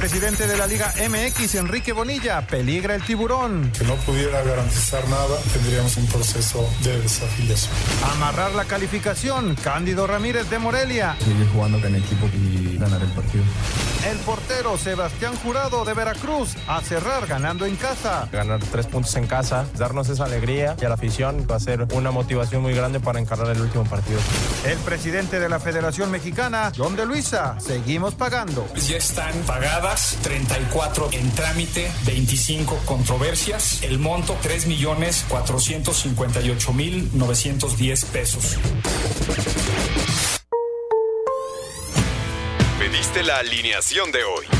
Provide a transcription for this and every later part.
El presidente de la Liga MX, Enrique Bonilla, peligra el tiburón. Que no pudiera garantizar nada, tendríamos un proceso de desafiliación. Amarrar la calificación, Cándido Ramírez de Morelia. Seguir jugando con equipo y ganar el partido. El portero Sebastián Jurado de Veracruz, a cerrar ganando en casa. Ganar tres puntos en casa, darnos esa alegría y a la afición va a ser una motivación muy grande para encarar el último partido. El presidente de la Federación Mexicana, John de Luisa, seguimos pagando. Ya están pagadas 34 en trámite, 25 controversias. El monto 3 millones 458 mil 910 pesos. Pediste la alineación de hoy.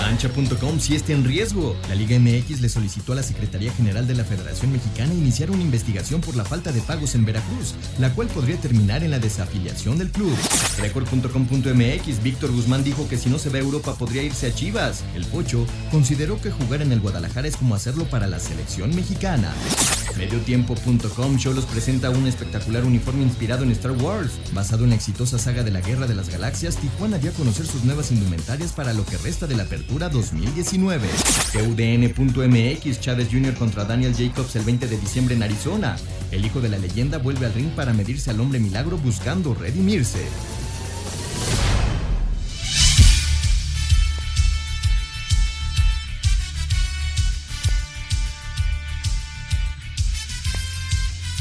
Cancha.com sí está en riesgo. La Liga MX le solicitó a la Secretaría General de la Federación Mexicana iniciar una investigación por la falta de pagos en Veracruz, la cual podría terminar en la desafiliación del club. Record.com.mx Víctor Guzmán dijo que si no se va a Europa podría irse a Chivas. El Pocho consideró que jugar en el Guadalajara es como hacerlo para la selección mexicana. Mediotiempo.com Cholos presenta un espectacular uniforme inspirado en Star Wars. Basado en la exitosa saga de la Guerra de las Galaxias, Tijuana dio a conocer sus nuevas indumentarias para lo que resta de la apertura 2019. UDN.mx Chávez Jr. contra Daniel Jacobs el 20 de diciembre en Arizona. El hijo de la leyenda vuelve al ring para medirse al hombre milagro buscando redimirse.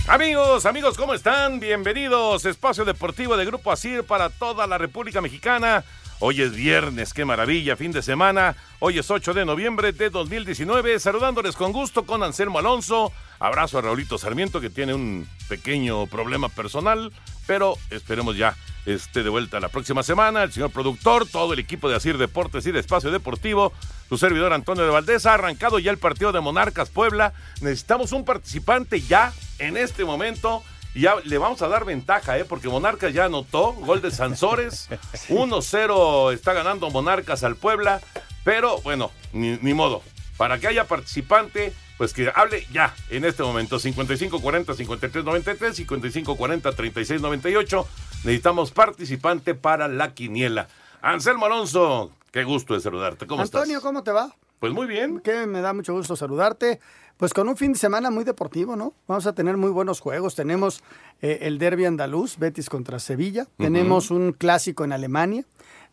Amigos, amigos, ¿cómo están? Bienvenidos. Espacio Deportivo de Grupo Asir para toda la República Mexicana. Hoy es viernes, qué maravilla, fin de semana. Hoy es 8 de noviembre de 2019. Saludándoles con gusto con Anselmo Alonso. Abrazo a Raulito Sarmiento que tiene un pequeño problema personal, pero esperemos ya esté de vuelta la próxima semana. El señor productor, todo el equipo de Asir Deportes y de Espacio Deportivo. Su servidor Antonio de Valdés ha arrancado ya el partido de Monarcas Puebla. Necesitamos un participante ya en este momento. Y ya le vamos a dar ventaja, ¿eh? porque Monarcas ya anotó gol de Sansores. 1-0 está ganando Monarcas al Puebla. Pero bueno, ni, ni, modo. Para que haya participante, pues que hable ya en este momento. 5540-5393, 5540-3698. Necesitamos participante para la quiniela. Anselmo Alonso, qué gusto de saludarte. ¿Cómo Antonio, estás? Antonio, ¿cómo te va? Pues muy bien. Que me da mucho gusto saludarte. Pues con un fin de semana muy deportivo, ¿no? Vamos a tener muy buenos juegos. Tenemos eh, el derby andaluz, Betis contra Sevilla. Uh -huh. Tenemos un clásico en Alemania.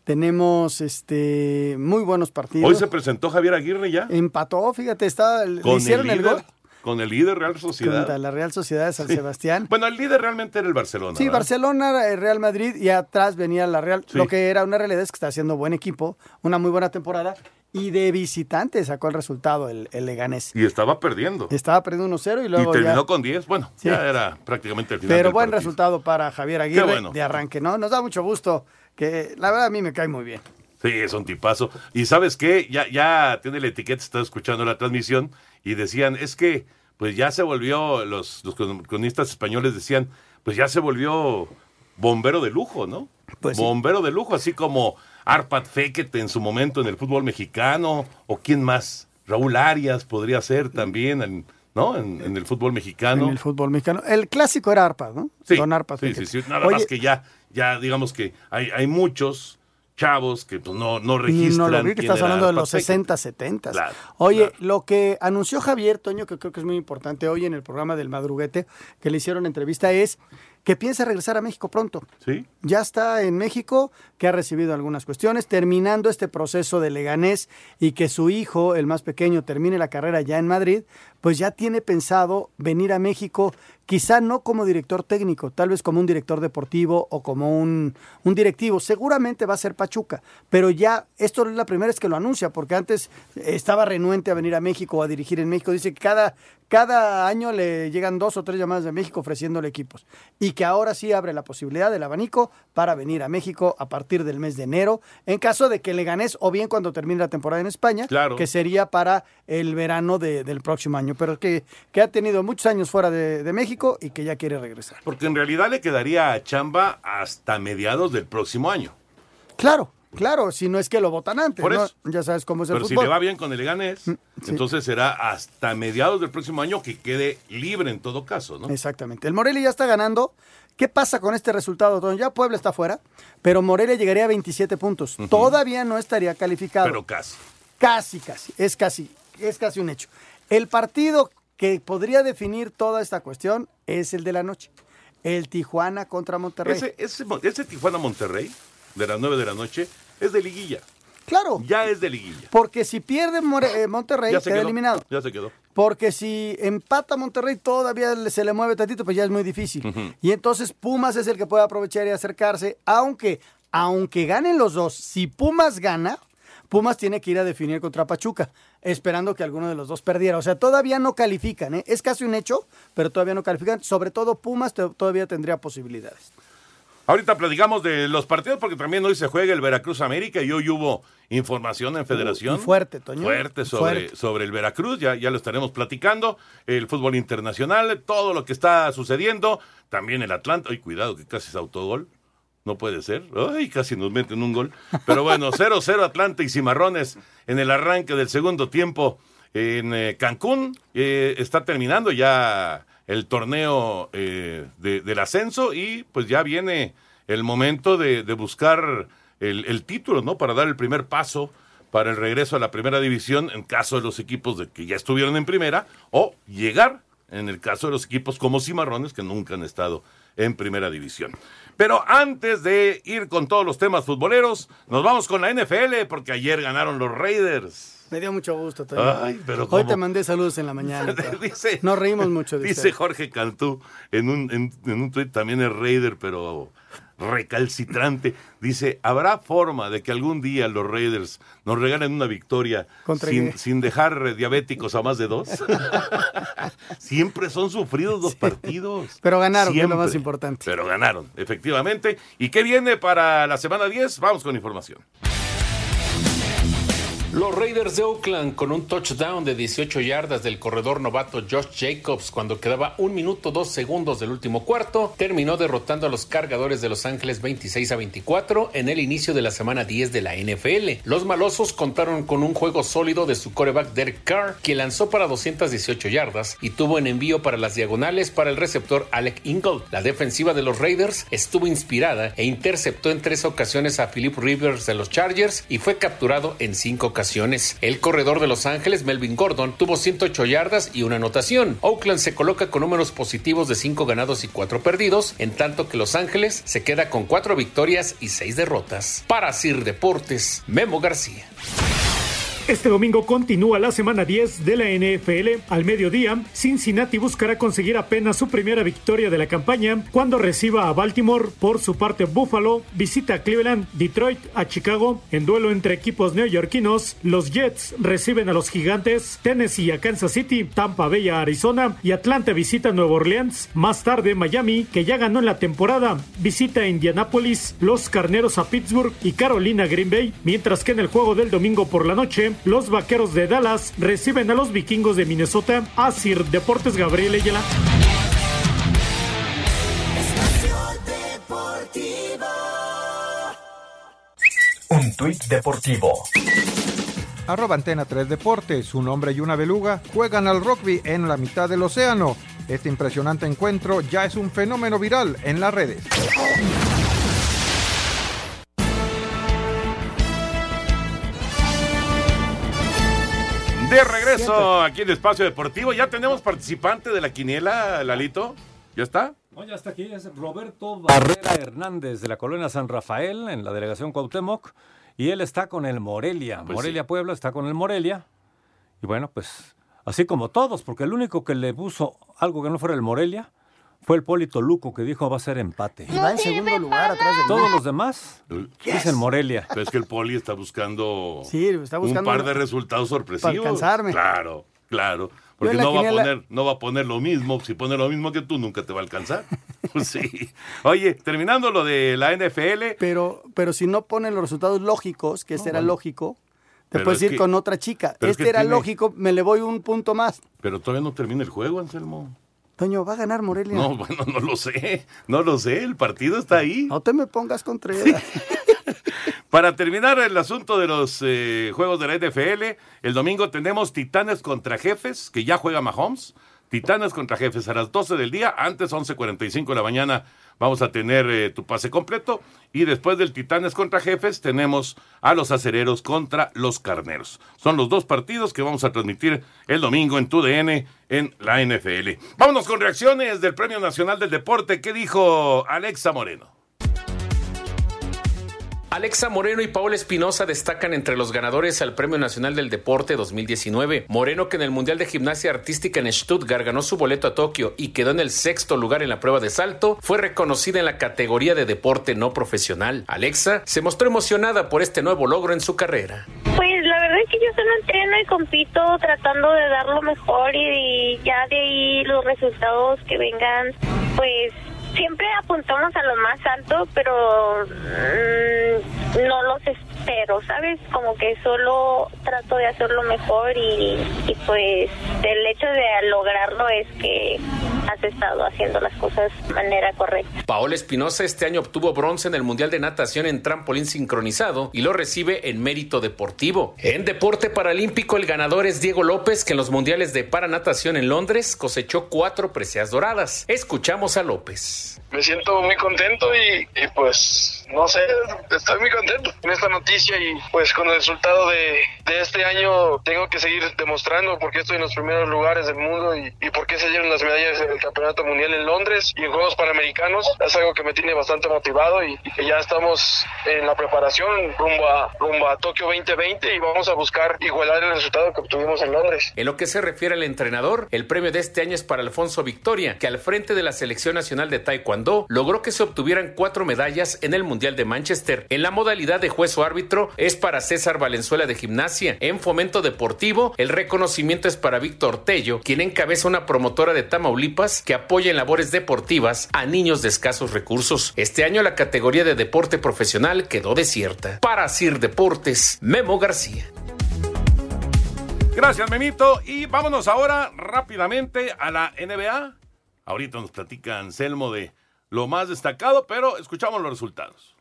Tenemos este muy buenos partidos. Hoy se presentó Javier Aguirre ya. Empató, fíjate, está, le hicieron el, líder, gol. Con el líder Real Sociedad. Contra la Real Sociedad de San sí. Sebastián. Bueno, el líder realmente era el Barcelona. Sí, ¿verdad? Barcelona, el Real Madrid y atrás venía la Real. Sí. Lo que era una realidad es que está haciendo buen equipo, una muy buena temporada. Y de visitante sacó el resultado el, el Leganés. Y estaba perdiendo. Estaba perdiendo 1-0 y luego. Y terminó ya... con 10. Bueno, sí. ya era prácticamente el final. Pero del buen partido. resultado para Javier Aguirre bueno. de arranque, ¿no? Nos da mucho gusto. Que la verdad a mí me cae muy bien. Sí, es un tipazo. Y sabes qué, ya, ya tiene la etiqueta, está escuchando la transmisión y decían, es que pues ya se volvió, los, los cronistas españoles decían, pues ya se volvió bombero de lujo, ¿no? Pues sí. bombero de lujo, así como Arpad Fekete en su momento en el fútbol mexicano, o quién más, Raúl Arias podría ser también, en, ¿no? En, en, el fútbol mexicano. En el fútbol mexicano. El clásico era Arpad, ¿no? Sí, Don Arpad sí, sí, sí, nada Oye, más que ya, ya digamos que hay, hay muchos chavos que pues, no, no registran. no lo vi, que estás hablando de los Pacheco. 60, 70. Claro, Oye, lo que anunció Javier Toño, que creo que es muy importante hoy en el programa del Madruguete, que le hicieron entrevista, es que piensa regresar a México pronto. Sí. Ya está en México, que ha recibido algunas cuestiones, terminando este proceso de Leganés y que su hijo, el más pequeño, termine la carrera ya en Madrid, pues ya tiene pensado venir a México, quizá no como director técnico, tal vez como un director deportivo o como un, un directivo. Seguramente va a ser Pachuca, pero ya esto es la primera vez que lo anuncia, porque antes estaba renuente a venir a México o a dirigir en México. Dice que cada, cada año le llegan dos o tres llamadas de México ofreciéndole equipos y que ahora sí abre la posibilidad del abanico para venir a México a partir del mes de enero, en caso de que le ganes o bien cuando termine la temporada en España, Claro. que sería para el verano de- del próximo año, pero que, que ha tenido muchos años fuera de, de México y que ya quiere regresar. Porque en realidad le quedaría a chamba hasta mediados del próximo año. Claro, claro, si no es que lo votan antes, Por ¿no? eso. ya sabes cómo es el Pero si le va bien con el Leganés, entonces será hasta mediados del próximo año que quede libre en todo caso, ¿no? Exactamente. El Morelia ya está ganando. ¿Qué pasa con este resultado, Toño? Ya Puebla está fuera, pero Morelia llegaría a 27 puntos. Todavía no estaría calificado. Pero casi. Casi, casi. Es casi, es casi un hecho. El partido que podría definir toda esta cuestión es el de la noche. El Tijuana contra Monterrey. Ese, ese, ese Tijuana Monterrey, de las 9 de la noche, es de liguilla. Claro. Ya es de liguilla. Porque si pierde More- eh, Monterrey, Ya se queda quedó. eliminado. Ya se quedó. Porque si empata Monterrey, todavía se le mueve tantito, pues ya es muy difícil. Y entonces Pumas es el que puede aprovechar y acercarse, aunque, aunque ganen los dos, si Pumas gana, Pumas tiene que ir a definir contra Pachuca, esperando que alguno de los dos perdiera. O sea, todavía no califican, ¿eh? es casi un hecho, pero todavía no califican. Sobre todo Pumas todavía tendría posibilidades. Ahorita platicamos de los partidos porque también hoy se juega el Veracruz América y hoy hubo información en Federación. Y fuerte, Toño. Fuerte sobre, Fuerte. sobre el Veracruz, ya, ya lo estaremos platicando. El fútbol internacional, todo lo que está sucediendo. También el Atlanta. Ay, cuidado, que casi es autogol. No puede ser. Ay, casi nos meten un gol. Pero bueno, 0-0 Atlanta y Cimarrones en el arranque del segundo tiempo en eh, Cancún. Eh, está terminando ya el torneo eh, de- del ascenso y pues ya viene el momento de, de buscar el, el título, ¿no? Para dar el primer paso para el regreso a la primera división en caso de los equipos de que ya estuvieron en primera o llegar en el caso de los equipos como Cimarrones que nunca han estado en primera división. Pero antes de ir con todos los temas futboleros, nos vamos con la NFL porque ayer ganaron los Raiders. Me dio mucho gusto. Ay, pero Hoy ¿cómo? te mandé saludos en la mañana. Dice- Nos reímos mucho de Dice usted. Jorge Cantú en un, en, en un tuit, también es Raider, pero recalcitrante. Dice, ¿habrá forma de que algún día los Raiders nos regalen una victoria ¿Contra sin, sin dejar diabéticos a más de dos? Siempre son sufridos los partidos. Pero ganaron, que es lo más importante. Pero ganaron, efectivamente. ¿Y qué viene para la semana 10? Vamos con información. Los Raiders de Oakland con un touchdown de 18 yardas del corredor novato Josh Jacobs cuando quedaba un minuto dos segundos del último cuarto, terminó derrotando a los cargadores de Los Ángeles 26 a 24 en el inicio de la semana 10 de la NFL. Los malosos contaron con un juego sólido de su coreback Derek Carr, que lanzó para 218 yardas y tuvo en envío para las diagonales para el receptor Alec Ingold. La defensiva de los Raiders estuvo inspirada e interceptó en tres ocasiones a Philip Rivers de los Chargers y fue capturado en cinco ocasiones. El corredor de Los Ángeles, Melvin Gordon, tuvo 108 yardas y una anotación. Oakland se coloca con números positivos de 5 ganados y 4 perdidos, en tanto que Los Ángeles se queda con 4 victorias y 6 derrotas. Para Sir Deportes, Memo García. Este domingo continúa la semana 10 de la NFL. Al mediodía, Cincinnati buscará conseguir apenas su primera victoria de la campaña cuando reciba a Baltimore. Por su parte, Buffalo visita a Cleveland, Detroit a Chicago. En duelo entre equipos neoyorquinos, los Jets reciben a los Gigantes, Tennessee a Kansas City, Tampa Bay a Arizona y Atlanta visita a Nueva Orleans. Más tarde, Miami, que ya ganó en la temporada, visita a Indianapolis, los Carneros a Pittsburgh y Carolina Green Bay. Mientras que en el juego del domingo por la noche, los Vaqueros de Dallas reciben a los Vikingos de Minnesota. Asir Deportes Gabriel Ayala. Un tuit deportivo. Arroba Antena 3 Deportes, un hombre y una beluga juegan al rugby en la mitad del océano. Este impresionante encuentro ya es un fenómeno viral en las redes. De regreso aquí en Espacio Deportivo. Ya tenemos participante de la quiniela, Lalito. ¿Ya está? No, ya está aquí. Es Roberto Barrera Hernández de la colonia San Rafael en la delegación Cuauhtémoc. Y él está con el Morelia. Pues Morelia sí. Puebla está con el Morelia. Y bueno, pues así como todos, porque el único que le puso algo que no fuera el Morelia fue el Polito Luco que dijo va a ser empate. Y va en segundo lugar atrás de Todos los demás Yes. dicen Morelia. Pero es que el Poli está buscando, Sí, está buscando un par de resultados sorpresivos. para alcanzarme. Claro, claro. Porque no va, a poner, no va a poner lo mismo. Si pone lo mismo que tú, nunca te va a alcanzar. Pues sí. Oye, terminando lo de la NFL. Pero, pero si no ponen los resultados lógicos, que este era bueno. lógico, te Pero puedes es ir que- con otra chica. pero es Este que era tiene- lógico, me le voy un punto más. Pero todavía no termina el juego, Anselmo. Toño, va a ganar Morelia. No, bueno, no lo sé. No lo sé. El partido está ahí. No te me pongas contra ella. Para terminar el asunto de los eh, juegos de la NFL, el domingo tenemos Titanes contra Jefes, que ya juega Mahomes. Titanes contra Jefes a las 12 del día, antes 11.45 de la mañana vamos a tener eh, tu pase completo. Y después del Titanes contra Jefes tenemos a los acereros contra los carneros. Son los dos partidos que vamos a transmitir el domingo en tu DN en la NFL. Vámonos con reacciones del Premio Nacional del Deporte. ¿Qué dijo Alexa Moreno? Alexa Moreno y Paola Espinosa destacan entre los ganadores al Premio Nacional del Deporte 2019. Moreno, que en el Mundial de Gimnasia Artística en Stuttgart ganó su boleto a Tokio y quedó en el sexto lugar en la prueba de salto, fue reconocida en la categoría de deporte no profesional. Alexa se mostró emocionada por este nuevo logro en su carrera. Pues la verdad es que yo solo entreno y compito tratando de dar lo mejor y, ya de ahí los resultados que vengan, pues siempre apuntamos a lo más alto, pero mm, no los espero, ¿sabes? Como que solo trato de hacer lo mejor y, y pues el hecho de lograrlo es que has estado haciendo las cosas de manera correcta. Paola Espinosa este año obtuvo bronce en el Mundial de Natación en trampolín sincronizado y lo recibe en mérito deportivo. En deporte paralímpico, el ganador es Diego López, que en los Mundiales de Paranatación en Londres cosechó cuatro preseas doradas. Escuchamos a López. Me siento muy contento y, y, pues no sé, estoy muy contento con esta noticia y pues con el resultado de, de este año tengo que seguir demostrando por qué estoy en los primeros lugares del mundo y, y por qué se dieron las medallas en el Campeonato Mundial en Londres y en Juegos Panamericanos. Es algo que me tiene bastante motivado y, y ya estamos en la preparación rumbo a, rumbo a Tokio 2020 y vamos a buscar igualar el resultado que obtuvimos en Londres. En lo que se refiere al entrenador, el premio de este año es para Alfonso Victoria, que al frente de la Selección Nacional de Taekwondo logró que se obtuvieran cuatro medallas en el Mundial de Manchester. En la modalidad de juez o árbitro es para César Valenzuela de Gimnasia. En fomento deportivo, el reconocimiento es para Víctor Tello, quien encabeza una promotora de Tamaulipas que apoya en labores deportivas a niños de escasos recursos. Este año la categoría de deporte profesional quedó desierta. Para Sir Deportes, Memo García. Gracias, Memito. Y vámonos ahora rápidamente a la NBA. Ahorita nos platica Anselmo de lo más destacado, pero escuchamos los resultados.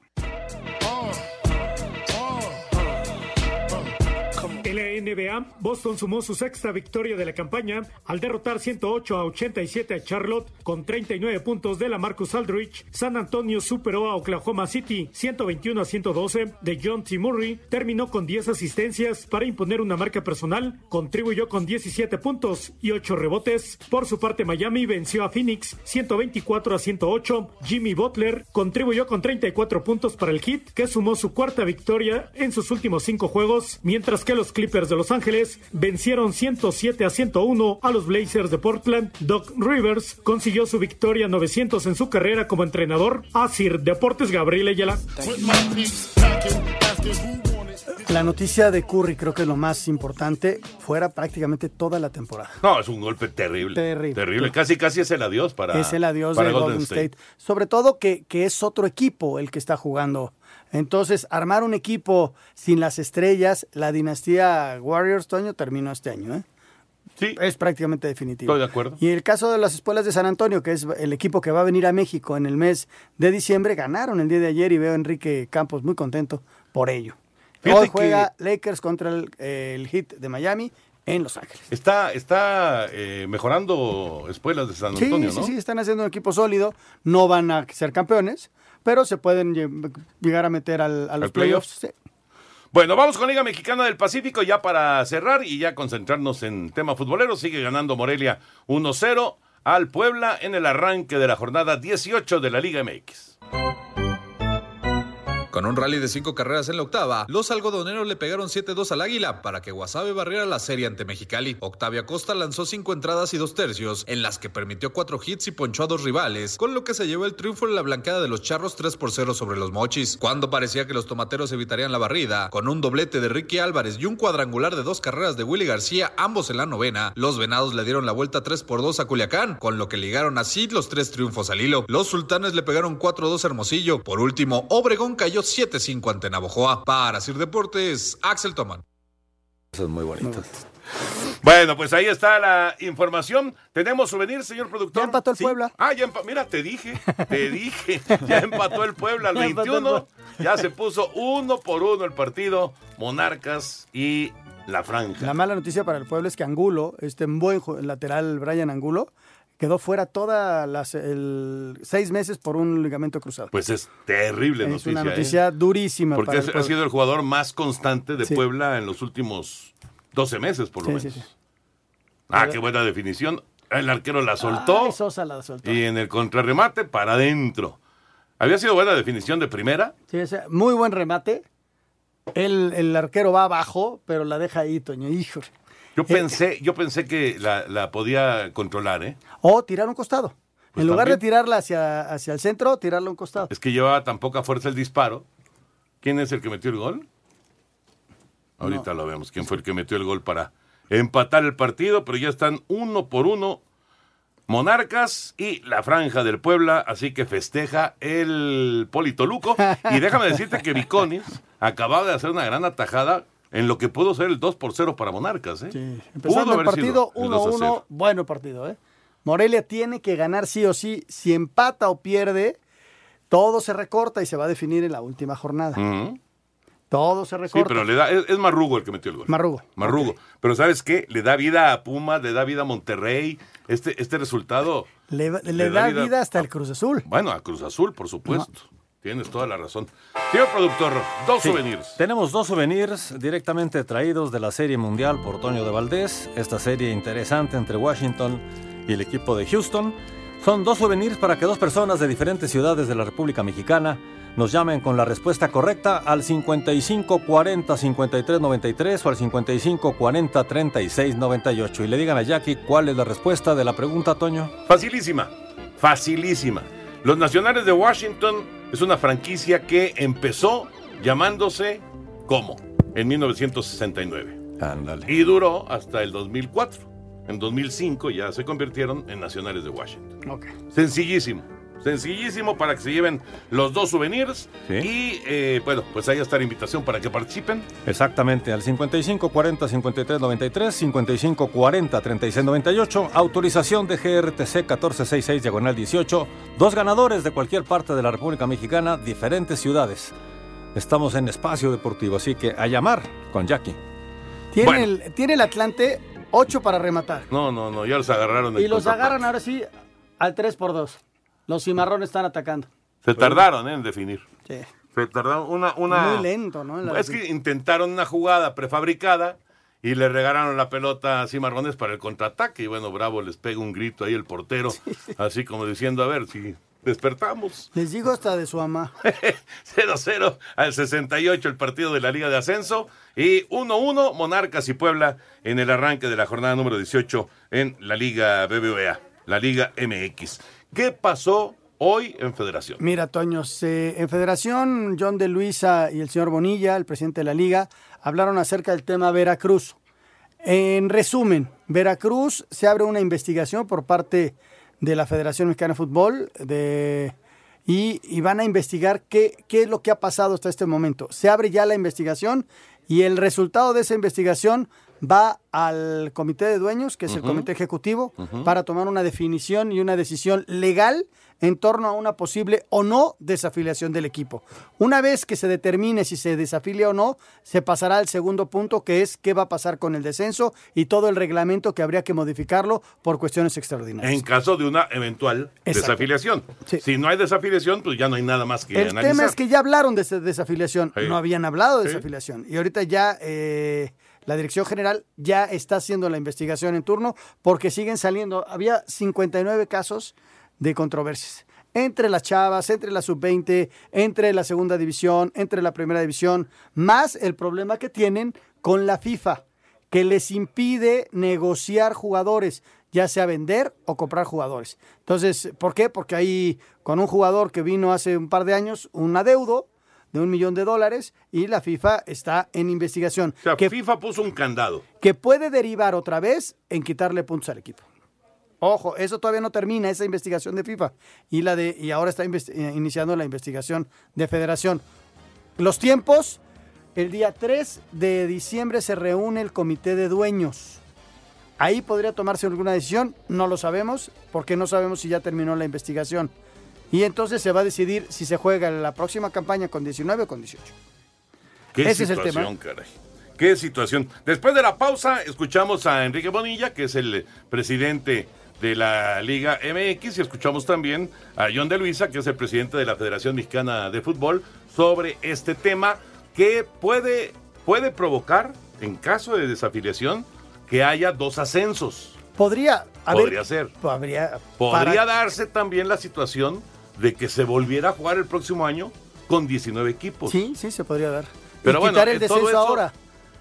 En la NBA, Boston sumó su sexta victoria de la campaña al derrotar 108 a 87 a Charlotte con 39 puntos de la Marcus Aldrich. San Antonio superó a Oklahoma City 121 a 112 de John T. Murray. Terminó con 10 asistencias para imponer una marca personal. Contribuyó con 17 puntos y 8 rebotes. Por su parte, Miami venció a Phoenix 124 a 108. Jimmy Butler contribuyó con 34 puntos para el Heat, que sumó su cuarta victoria en sus últimos cinco juegos, mientras que los Clippers de Los Ángeles vencieron 107 a 101 a los Blazers de Portland. Doc Rivers consiguió su victoria 900 en su carrera como entrenador. Asir Deportes Gabriel Ayala. La noticia de Curry creo que es lo más importante, fuera prácticamente toda la temporada. No, es un golpe terrible. Terrible. Terrible. Casi, casi es el adiós para. es el adiós para de Golden State. Sobre todo que, que es otro equipo el que está jugando. Entonces, armar un equipo sin las estrellas, la dinastía Warriors, Toño, terminó este año, ¿eh? Sí. Es prácticamente definitivo. Estoy de acuerdo. Y el caso de las escuelas de San Antonio, que es el equipo que va a venir a México en el mes de diciembre, ganaron el día de ayer y veo a Enrique Campos muy contento por ello. Fíjate Hoy juega Lakers contra el, el Heat de Miami en Los Ángeles. Está, está eh, mejorando escuelas de San Sí, Antonio, sí, ¿no? sí, están haciendo un equipo sólido. No van a ser campeones, pero se pueden lle- llegar a meter al- a los playoffs. sí. Bueno, vamos con Liga Mexicana del Pacífico ya para cerrar y ya concentrarnos en tema futbolero. Sigue ganando Morelia 1-0 al Puebla en el arranque de la jornada 18 de la Liga MX. Con un rally de cinco carreras en la octava, los algodoneros le pegaron 7-2 al Águila para que Guasave barriera la serie ante Mexicali. Octavia Costa lanzó cinco entradas y dos tercios, en las que permitió cuatro hits y ponchó a dos rivales, con lo que se llevó el triunfo en la blanqueada de los Charros 3 por 0 sobre los Mochis. Cuando parecía que los tomateros evitarían la barrida, con un doblete de Ricky Álvarez y un cuadrangular de dos carreras de Willy García, ambos en la novena, los venados le dieron la vuelta 3 por 2 a Culiacán, con lo que ligaron así los tres triunfos al hilo. Los sultanes le pegaron 4-2 a Hermosillo. Por último, Obregón cayó 7-5 ante Navojoa. Para Sir Deportes, Axel Toman. Eso es muy bonito. Bueno, pues ahí está la información. ¿Tenemos souvenir, señor productor? Ya empató el Sí. Puebla. Ah, ya empató. Mira, te dije, te dije. Ya empató el Puebla al Ya empató el 21. Ya se puso uno por uno el partido. Monarcas y la franja. La mala noticia para el pueblo es que Angulo, este buen lateral Brian Angulo, quedó fuera toda las el seis meses por un ligamento cruzado. Pues es terrible es noticia. una ¿eh? noticia durísima Porque para es- ha sido el jugador más constante de Sí. Puebla en los últimos 12 meses, por lo Sí, menos. sí, sí. Ah, qué buena definición. El arquero la soltó. Ay, Sosa la soltó. Y en el contrarremate, para adentro. Había sido buena definición de primera. Sí, o sea, muy buen remate. El, el arquero va abajo, pero la deja ahí, Toño. Híjole. Yo pensé, yo pensé que la, la podía controlar, ¿eh? O tirar un costado. Pues en lugar también. de tirarla hacia, hacia el centro, tirarla a un costado. Es que llevaba tan poca fuerza el disparo. ¿Quién es el que metió el gol? Ahorita lo vemos. ¿Quién fue el que metió el gol para empatar el partido? Pero ya están uno por uno Monarcas y la Franja del Puebla, así que festeja el Polito Luco. Y déjame decirte que Viconis acababa de hacer una gran atajada en lo que pudo ser el 2 por 0 para Monarcas. ¿eh? Empezando el partido el 2 a 0. 1-1, bueno partido, ¿eh? Morelia tiene que ganar sí o sí. Si empata o pierde, todo se recorta y se va a definir en la última jornada. Todo se Sí, recorta. pero le da, es, es Marrugo el que metió el gol. Marrugo. Marrugo. Pero ¿sabes qué? Le da vida a Pumas, le da vida a Monterrey. Este, este resultado. Le, le da vida, hasta el Cruz Azul. Bueno, a Cruz Azul, por supuesto. Tienes toda la razón. Señor productor, dos Sí, souvenirs. Tenemos dos souvenirs directamente traídos de la Serie Mundial por Toño de Valdés. Esta serie interesante entre Washington y el equipo de Houston. Son dos souvenirs para que dos personas de diferentes ciudades de la República Mexicana nos llamen con la respuesta correcta al 55 40 53 93 o al 55 40 36 98 y le digan a Jackie cuál es la respuesta de la pregunta, Toño. Facilísima, facilísima. Los Nacionales de Washington es una franquicia que empezó llamándose ¿cómo? En 1969. Ándale. Y duró hasta el 2004. En 2005 ya se convirtieron en Nacionales de Washington. Ok. Sencillísimo. Sencillísimo para que se lleven los dos souvenirs. Y eh, bueno, pues ahí está la invitación para que participen. Exactamente, al 55 40 53 93, 55 40 36 98, autorización de GRTC 1466 diagonal 18, dos ganadores de cualquier parte de la República Mexicana, diferentes ciudades. Estamos en espacio deportivo, así que a llamar con Jackie. Tiene, Bueno. el, tiene el Atlante 8 para rematar. No, no, no, ya los agarraron. Y los agarran ahora sí al 3 por 2 Los cimarrones están atacando. Se tardaron ¿eh? en definir. Sí. Se tardaron una... una... Muy lento, ¿no? La- Es que intentaron una jugada prefabricada y le regalaron la pelota a Cimarrones para el contraataque. Y bueno, Bravo les pega un grito ahí el portero, así como diciendo, a ver si despertamos. Les digo hasta de su mamá. 0-0 al 68 el partido de la Liga de Ascenso y 1-1 Monarcas y Puebla en el arranque de la jornada número 18 en la Liga BBVA, la Liga MX. ¿Qué pasó hoy en Federación? Mira, Toño, se- en Federación, John de Luisa y el señor Bonilla, el presidente de la liga, hablaron acerca del tema Veracruz. En resumen, Veracruz se abre una investigación por parte de la Federación Mexicana de Fútbol y, van a investigar qué es lo que ha pasado hasta este momento. Se abre ya la investigación y el resultado de esa investigación va al comité de dueños, que es el comité ejecutivo, para tomar una definición y una decisión legal en torno a una posible o no desafiliación del equipo. Una vez que se determine si se desafilia o no, se pasará al segundo punto, que es qué va a pasar con el descenso y todo el reglamento que habría que modificarlo por cuestiones extraordinarias. En caso de una eventual Exacto. desafiliación. Si no hay desafiliación, pues ya no hay nada más que El analizar. tema es que ya hablaron de esa desafiliación, Sí. no habían hablado de Sí. desafiliación. Y ahorita ya eh, la Dirección General ya está haciendo la investigación en turno porque siguen saliendo. Había 59 casos de controversias. Entre las chavas, entre la sub-20, entre la segunda división, entre la primera división, más el problema que tienen con la FIFA, que les impide negociar jugadores, ya sea vender o comprar jugadores. Entonces, ¿por qué? Porque hay con un jugador que vino hace un par de años, un adeudo de un millón de dólares y la FIFA está en investigación. O sea, que, FIFA puso un candado. que puede derivar otra vez en quitarle puntos al equipo. Ojo, eso todavía no termina, esa investigación de FIFA. Y, la de, y ahora está eh, iniciando la investigación de federación. Los tiempos, el día 3 de diciembre se reúne el comité de dueños. Ahí podría tomarse alguna decisión, no lo sabemos, porque no sabemos si ya terminó la investigación. Y entonces se va a decidir si se juega la próxima campaña con 19 o con 18. Qué Ese es el situación, tema. caray. Qué situación. Después de la pausa, escuchamos a Enrique Bonilla, que es el presidente de la Liga MX, y escuchamos también a John de Luisa, que es el presidente de la Federación Mexicana de Fútbol, sobre este tema que puede, puede provocar, en caso de desafiliación, que haya dos ascensos. Podría. Podría ser. Podría, Podría para- darse también la situación de que se volviera a jugar el próximo año con 19 equipos. Sí, sí, se podría dar. Pero y bueno, quitar el descenso eso- ahora.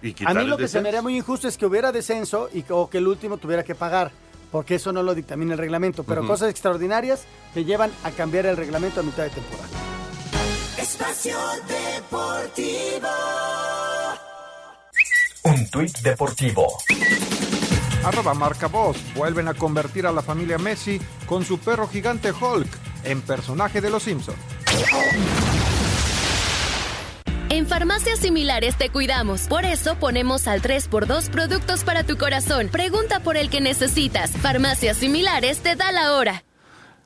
Y A mí el lo que se me haría muy injusto es que hubiera descenso y que, o que el último tuviera que pagar, porque eso no lo dictamina el reglamento. Pero cosas extraordinarias te llevan a cambiar el reglamento a mitad de temporada. Espacio Deportivo. Un tuit deportivo. Arroba marca voz. Vuelven a convertir a la familia Messi con su perro gigante Hulk en personaje de los Simpsons. En farmacias similares te cuidamos. Por eso ponemos al 3x2 productos para tu corazón. Pregunta por el que necesitas. Farmacias similares te da la hora.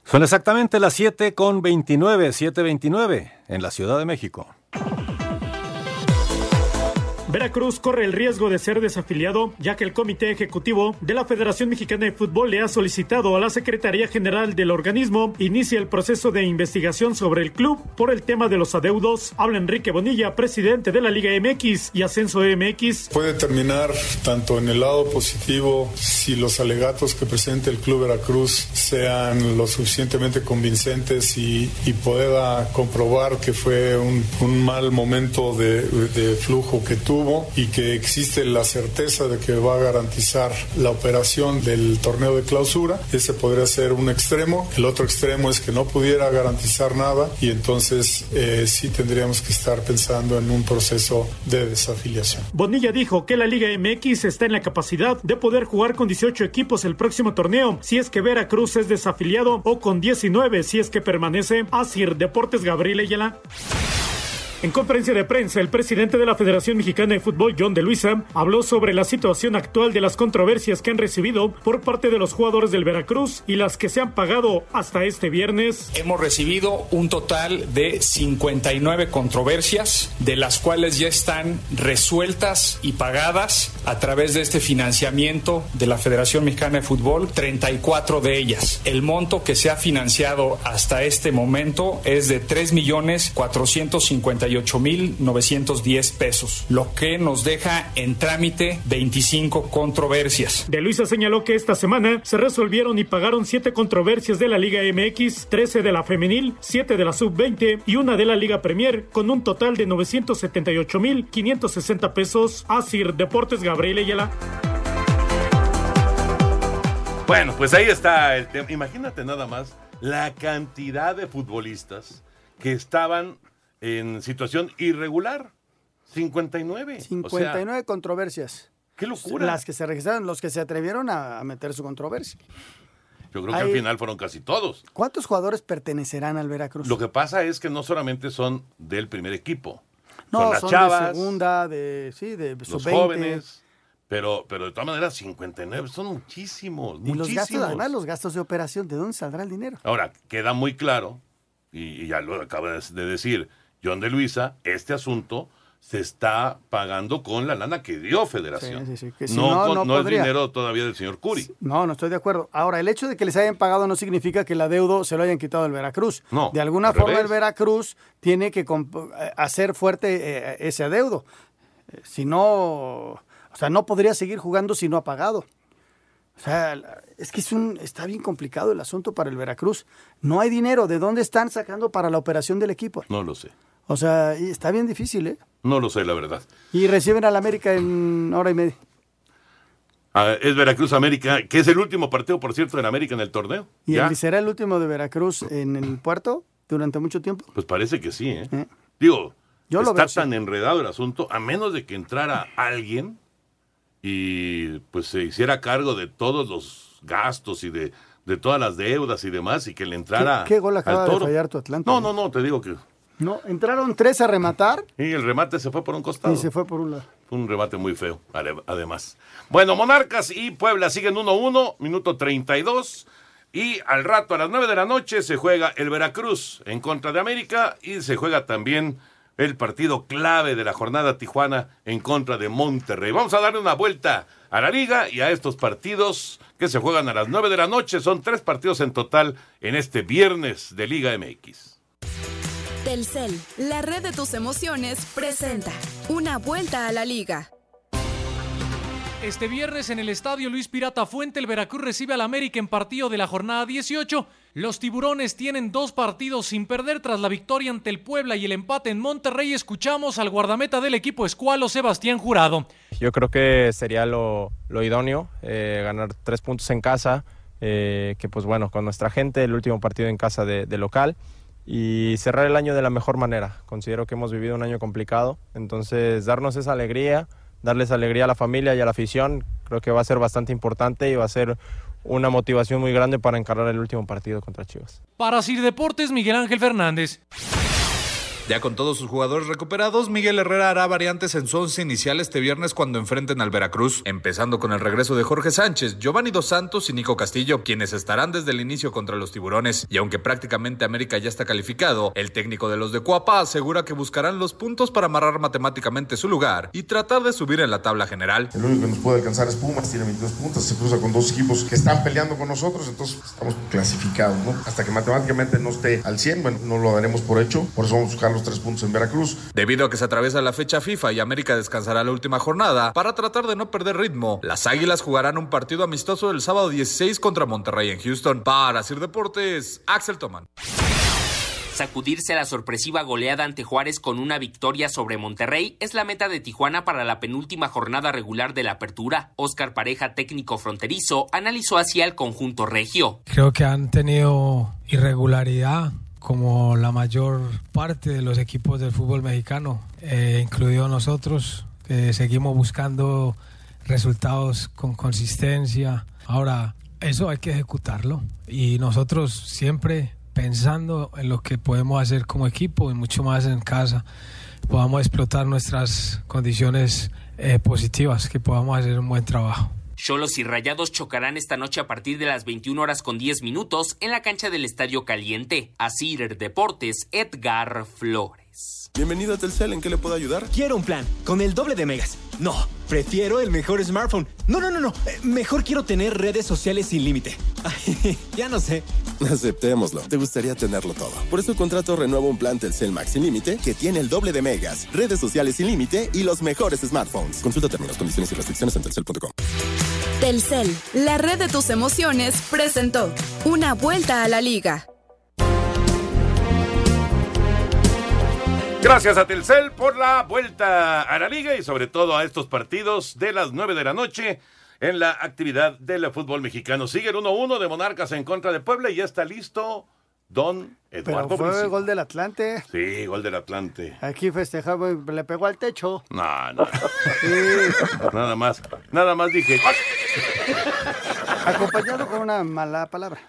Son exactamente las 7 con 29, 7.29 en la Ciudad de México. Veracruz corre el riesgo de ser desafiliado, ya que el Comité Ejecutivo de la Federación Mexicana de Fútbol le ha solicitado a la Secretaría General del organismo inicie el proceso de investigación sobre el club por el tema de los adeudos. Habla Enrique Bonilla, presidente de la Liga MX y Ascenso MX. Puede terminar tanto en el lado positivo si los alegatos que presente el Club Veracruz sean lo suficientemente convincentes y, y pueda comprobar que fue un, un mal momento de, de flujo que tuvo y que existe la certeza de que va a garantizar la operación del torneo de clausura. Ese podría ser un extremo. El otro extremo es que no pudiera garantizar nada y entonces eh, sí tendríamos que estar pensando en un proceso de desafiliación. Bonilla dijo que la Liga MX está en la capacidad de poder jugar con 18 equipos el próximo torneo, si es que Veracruz es desafiliado, o con 19 si es que permanece. Asir Deportes Gabriel Ayala. En conferencia de prensa, el presidente de la Federación Mexicana de Fútbol, John de Luisa, habló sobre la situación actual de las controversias que han recibido por parte de los jugadores del Veracruz y las que se han pagado hasta este viernes. Hemos recibido un total de 59 controversias, de las cuales ya están resueltas y pagadas a través de este financiamiento de la Federación Mexicana de Fútbol, 34 de ellas. El monto que se ha financiado hasta este momento es de 3 millones 450 58.910 pesos, lo que nos deja en trámite 25 controversias. De Luisa señaló que esta semana se resolvieron y pagaron 7 controversias de la Liga MX, 13 de la femenil, 7 de la sub-20 y una de la Liga Premier, con un total de 978.560 pesos. Asir Deportes Gabriel Ayala. Bueno, pues ahí está el tema. Imagínate nada más la cantidad de futbolistas que estaban en situación irregular. 59. 59 controversias. ¡Qué locura! Las que se registraron, los que se atrevieron a, a meter su controversia. Yo creo que al final fueron casi todos. ¿Cuántos jugadores pertenecerán al Veracruz? Lo que pasa es que no solamente son del primer equipo. no, son las son chavas, de segunda, de sí, de los sub-20. jóvenes. Pero, pero de todas maneras, 59 son muchísimos, Y los gastos, muchísimos. además los gastos de operación, ¿de dónde saldrá el dinero? Ahora, queda muy claro, y, y ya lo acaba de de decir John de Luisa, este asunto se está pagando con la lana que dio Federación. Sí, sí, sí, que si no no, con- no no es dinero todavía del señor Curi. No, no estoy de acuerdo. Ahora, el hecho de que les hayan pagado no significa que el adeudo se lo hayan quitado del Veracruz. No, De alguna al forma revés. el Veracruz tiene que eh, hacer fuerte eh, ese adeudo. Eh, Si no, o sea, no podría seguir jugando si no ha pagado. O sea, la- es que es un, está bien complicado el asunto para el Veracruz. No hay dinero. ¿De dónde están sacando para la operación del equipo? No lo sé. O sea, está bien difícil, ¿eh? No lo sé, la verdad. Y reciben al América en hora y media. Ah, es Veracruz América, que es el último partido, por cierto, en América en el torneo. ¿Y será el último de Veracruz en el puerto durante mucho tiempo? Pues parece que sí, ¿eh? Digo, Yo lo está sí. tan enredado el asunto, a menos de que entrara alguien y pues se hiciera cargo de todos los gastos y de, de todas las deudas y demás y que le entrara ¿Qué, qué gol acaba al de toro. fallar tu Atlanta? No, no, no, te digo que... No, entraron tres a rematar Y el remate se fue por un costado. y se fue por un lado. Fue un remate muy feo, ade- además. Bueno, Monarcas y Puebla siguen 1-1, minuto 32. Y al rato, a las 9 de la noche, se juega el Veracruz en contra de América y se juega también el partido clave de la jornada Tijuana en contra de Monterrey. Vamos a darle una vuelta a la liga y a estos partidos que se juegan a las 9 de la noche. Son tres partidos en total en este viernes de Liga MX. Telcel, la red de tus emociones, presenta una vuelta a la liga. Este viernes en el estadio Luis Pirata Fuente, el Veracruz recibe al América en partido de la jornada 18. Los tiburones tienen dos partidos sin perder tras la victoria ante el Puebla y el empate en Monterrey. Escuchamos al guardameta del equipo escualo, Sebastián Jurado. Yo creo que sería lo, lo idóneo, eh, ganar tres puntos en casa, eh, que pues bueno, con nuestra gente, el último partido en casa de, de local y cerrar el año de la mejor manera. Considero que hemos vivido un año complicado, entonces darnos esa alegría, darles alegría a la familia y a la afición, creo que va a ser bastante importante y va a ser una motivación muy grande para encarar el último partido contra Chivas. Para Sir Deportes, Miguel Ángel Fernández. Ya con todos sus jugadores recuperados, Miguel Herrera hará variantes en su once inicial este viernes cuando enfrenten al Veracruz, empezando con el regreso de Jorge Sánchez, Giovanni Dos Santos y Nico Castillo, quienes estarán desde el inicio contra los tiburones. Y aunque prácticamente América ya está calificado, el técnico de los de Cuapa asegura que buscarán los puntos para amarrar matemáticamente su lugar y tratar de subir en la tabla general. El único que nos puede alcanzar es Pumas, tiene 22 puntos, se cruza con dos equipos que están peleando con nosotros, entonces estamos clasificados, ¿no? Hasta que matemáticamente no esté al 100, bueno, no lo daremos por hecho, por eso vamos a buscar los tres puntos en Veracruz. Debido a que se atraviesa la fecha FIFA y América descansará la última jornada, para tratar de no perder ritmo, las Águilas jugarán un partido amistoso el sábado 16 contra Monterrey en Houston. Para Sir Deportes, Axel Toman. Sacudirse la sorpresiva goleada ante Juárez con una victoria sobre Monterrey es la meta de Tijuana para la penúltima jornada regular de la apertura. Oscar Pareja, técnico fronterizo, analizó así al conjunto regio. Creo que han tenido irregularidad como la mayor parte de los equipos del fútbol mexicano, eh, incluido nosotros, que seguimos buscando resultados con consistencia. Ahora, eso hay que ejecutarlo y nosotros siempre pensando en lo que podemos hacer como equipo y mucho más en casa, podamos explotar nuestras condiciones eh, positivas, que podamos hacer un buen trabajo. Cholos y Rayados chocarán esta noche a partir de las 21 horas con 10 minutos en la cancha del Estadio Caliente. Asir Deportes, Edgar Flores. Bienvenido a Telcel, ¿en qué le puedo ayudar? Quiero un plan con el doble de megas. No, prefiero el mejor smartphone. No, no, no, no. Eh, Mejor quiero tener redes sociales sin límite. Ya no sé. Aceptémoslo. Te gustaría tenerlo todo. Por eso contrato renuevo un plan Telcel Max sin límite que tiene el doble de megas, redes sociales sin límite y los mejores smartphones. Consulta términos, condiciones y restricciones en telcel.com. Telcel, la red de tus emociones, presentó una vuelta a la liga. Gracias a Telcel por la vuelta a la liga y sobre todo a estos partidos de las 9 de la noche en la actividad del fútbol mexicano. Sigue el 1-1 de Monarcas en contra de Puebla y ya está listo Don Eduardo Pero fue Bricio. el gol del Atlante. Sí, gol del Atlante. Aquí festejaba y le pegó al techo. No, no. Nada más, nada más dije. Acompañado con una mala palabra.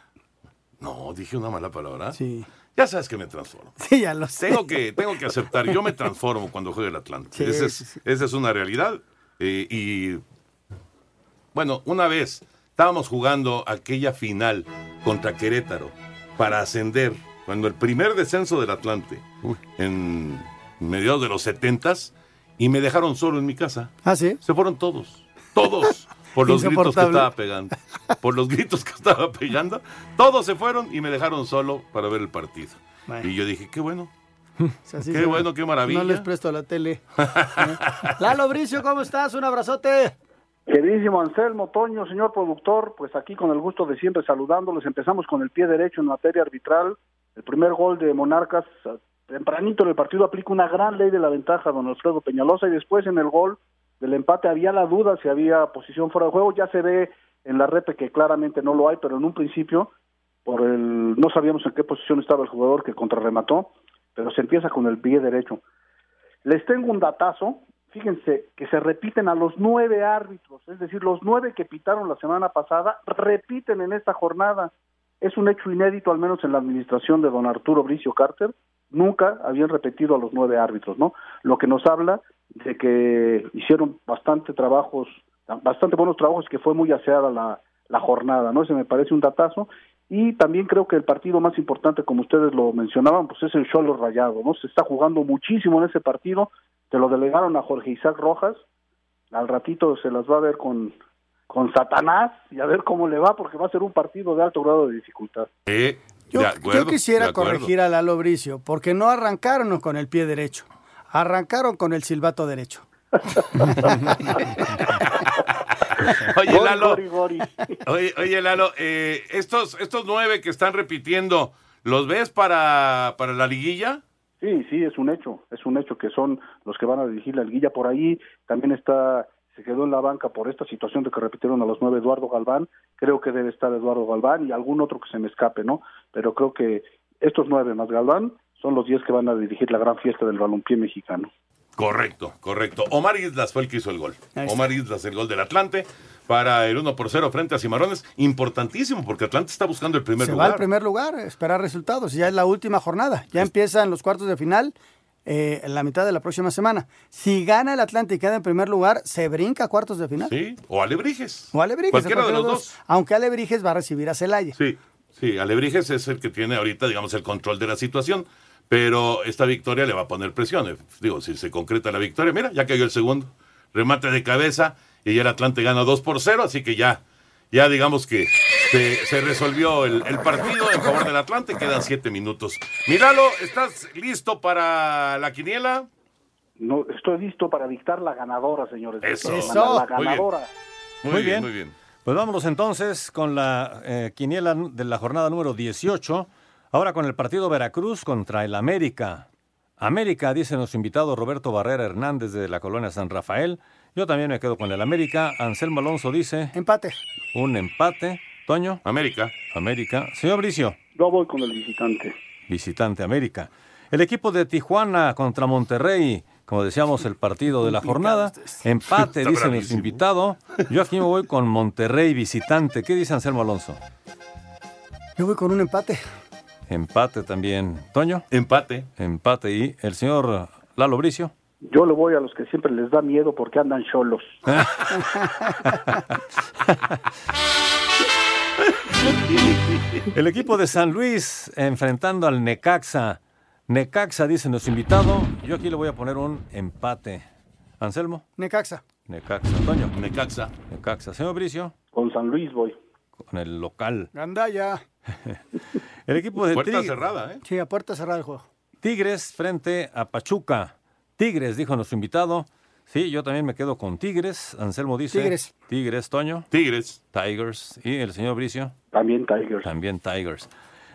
No, dije una mala palabra. Sí. Ya sabes que me transformo. Sí, ya lo sé. Tengo que, tengo que aceptar, yo me transformo cuando juega el Atlante. Sí, esa, es, sí, sí. esa es una realidad. eh, y bueno, una vez estábamos jugando aquella final contra Querétaro para ascender, cuando el primer descenso del Atlante, en mediados de los setentas, y me dejaron solo en mi casa. ¿Ah, sí? Se fueron todos, todos, por los gritos que estaba pegando. Por los gritos que estaba pegando, todos se fueron y me dejaron solo para ver el partido. Bueno. Y yo dije, qué bueno. Qué bueno, qué maravilla. No les presto la tele. ¿Eh? Lalo Bricio, ¿cómo estás? Un abrazote. Queridísimo Anselmo, Toño, señor productor, pues aquí con el gusto de siempre saludándoles. Empezamos con el pie derecho en materia arbitral. El primer gol de Monarcas, tempranito en el partido, aplica una gran ley de la ventaja a don Alfredo Peñalosa y después en el gol del empate había la duda si había posición fuera de juego. Ya se ve en la repe que claramente no lo hay, pero en un principio por el no sabíamos en qué posición estaba el jugador que contrarremató, pero se empieza con el pie derecho. Les tengo un datazo, fíjense que se repiten a los nueve árbitros, es decir, los nueve que pitaron la semana pasada repiten en esta jornada. Es un hecho inédito, al menos en la administración de don Arturo Bricio Carter, nunca habían repetido a los nueve árbitros, ¿no? Lo que nos habla de que hicieron bastante trabajos, bastante buenos trabajos, que fue muy aseada la, la jornada, ¿no? Ese me parece un datazo. Y también creo que el partido más importante, como ustedes lo mencionaban, pues es el Cholo Rayado, ¿no? Se está jugando muchísimo en ese partido. Se lo delegaron a Jorge Isaac Rojas. Al ratito se las va a ver con, con Satanás y a ver cómo le va, porque va a ser un partido de alto grado de dificultad. Yo, quisiera corregir a Lalo Bricio, porque no arrancaron con el pie derecho, arrancaron con el silbato derecho. Oye, Lalo. Oye, oye, Lalo, eh, estos, estos nueve que están repitiendo, ¿los ves para, para la liguilla? Sí, sí, es un hecho, es un hecho que son los que van a dirigir la liguilla por ahí. También está, se quedó en la banca por esta situación de que repitieron a los nueve Eduardo Galván. Creo que debe estar Eduardo Galván y algún otro que se me escape, ¿no? Pero creo que estos nueve más Galván son los diez que van a dirigir la gran fiesta del balompié mexicano. Correcto, correcto. Omar Islas fue el que hizo el gol. Omar Islas, el gol del Atlante, para el 1 por 0 frente a Cimarrones. Importantísimo, porque Atlante está buscando el primer Se va lugar. al primer lugar, esperar resultados. Ya es la última jornada. Ya empiezan los cuartos de final eh, en la mitad de la próxima semana. Si gana el Atlante y queda en primer lugar, se brinca a cuartos de final. Sí, o Alebrijes. O Alebrijes. Cualquiera de los dos. Aunque Alebrijes va a recibir a Celaya. Sí, sí, Alebrijes es el que tiene ahorita, digamos, el control de la situación. Pero esta victoria le va a poner presión. Eh, Digo, si se concreta la victoria, mira, ya cayó el segundo. Remate de cabeza y ya el Atlante gana 2 por 0, así que ya, ya digamos que se, se resolvió el, el partido en favor del Atlante. Quedan siete minutos. Míralo, ¿estás listo para la quiniela? No, estoy listo para dictar la ganadora, señores. Eso. La Muy bien. ganadora. Muy, bien, muy bien. Pues vámonos entonces con la eh, quiniela de la jornada número 18. Ahora con el partido Veracruz contra el América. América, dice nuestro invitado Roberto Barrera Hernández de la colonia San Rafael. Yo también me quedo con el América. Anselmo Alonso dice. Empate. Un empate. Toño. América. América. Señor Bricio. Yo voy con el visitante. Visitante América. El equipo de Tijuana contra Monterrey. Como decíamos, el partido de la jornada. Empate, dice nuestro invitado. Yo aquí me voy con Monterrey visitante. ¿Qué dice Anselmo Alonso? Yo voy con un empate. Empate también. ¿Toño? Empate. Empate. ¿Y el señor Lalo Bricio? Yo le voy a los que siempre les da miedo porque andan cholos. El equipo de San Luis enfrentando al Necaxa. Necaxa, dice nuestro invitado. Yo aquí le voy a poner un empate. Anselmo. Necaxa. Necaxa. Toño. Necaxa. Necaxa. Señor Bricio. Con San Luis voy. Con el local. Gandaya. El equipo de Puerta Tig- cerrada, ¿eh? Sí, a puerta cerrada el juego. Tigres frente a Pachuca. Tigres, dijo nuestro invitado. Sí, yo también me quedo con Tigres. Anselmo dice. Tigres. Tigres, Toño. Tigres. Tigers. Y el señor Bricio. También Tigers. También Tigers.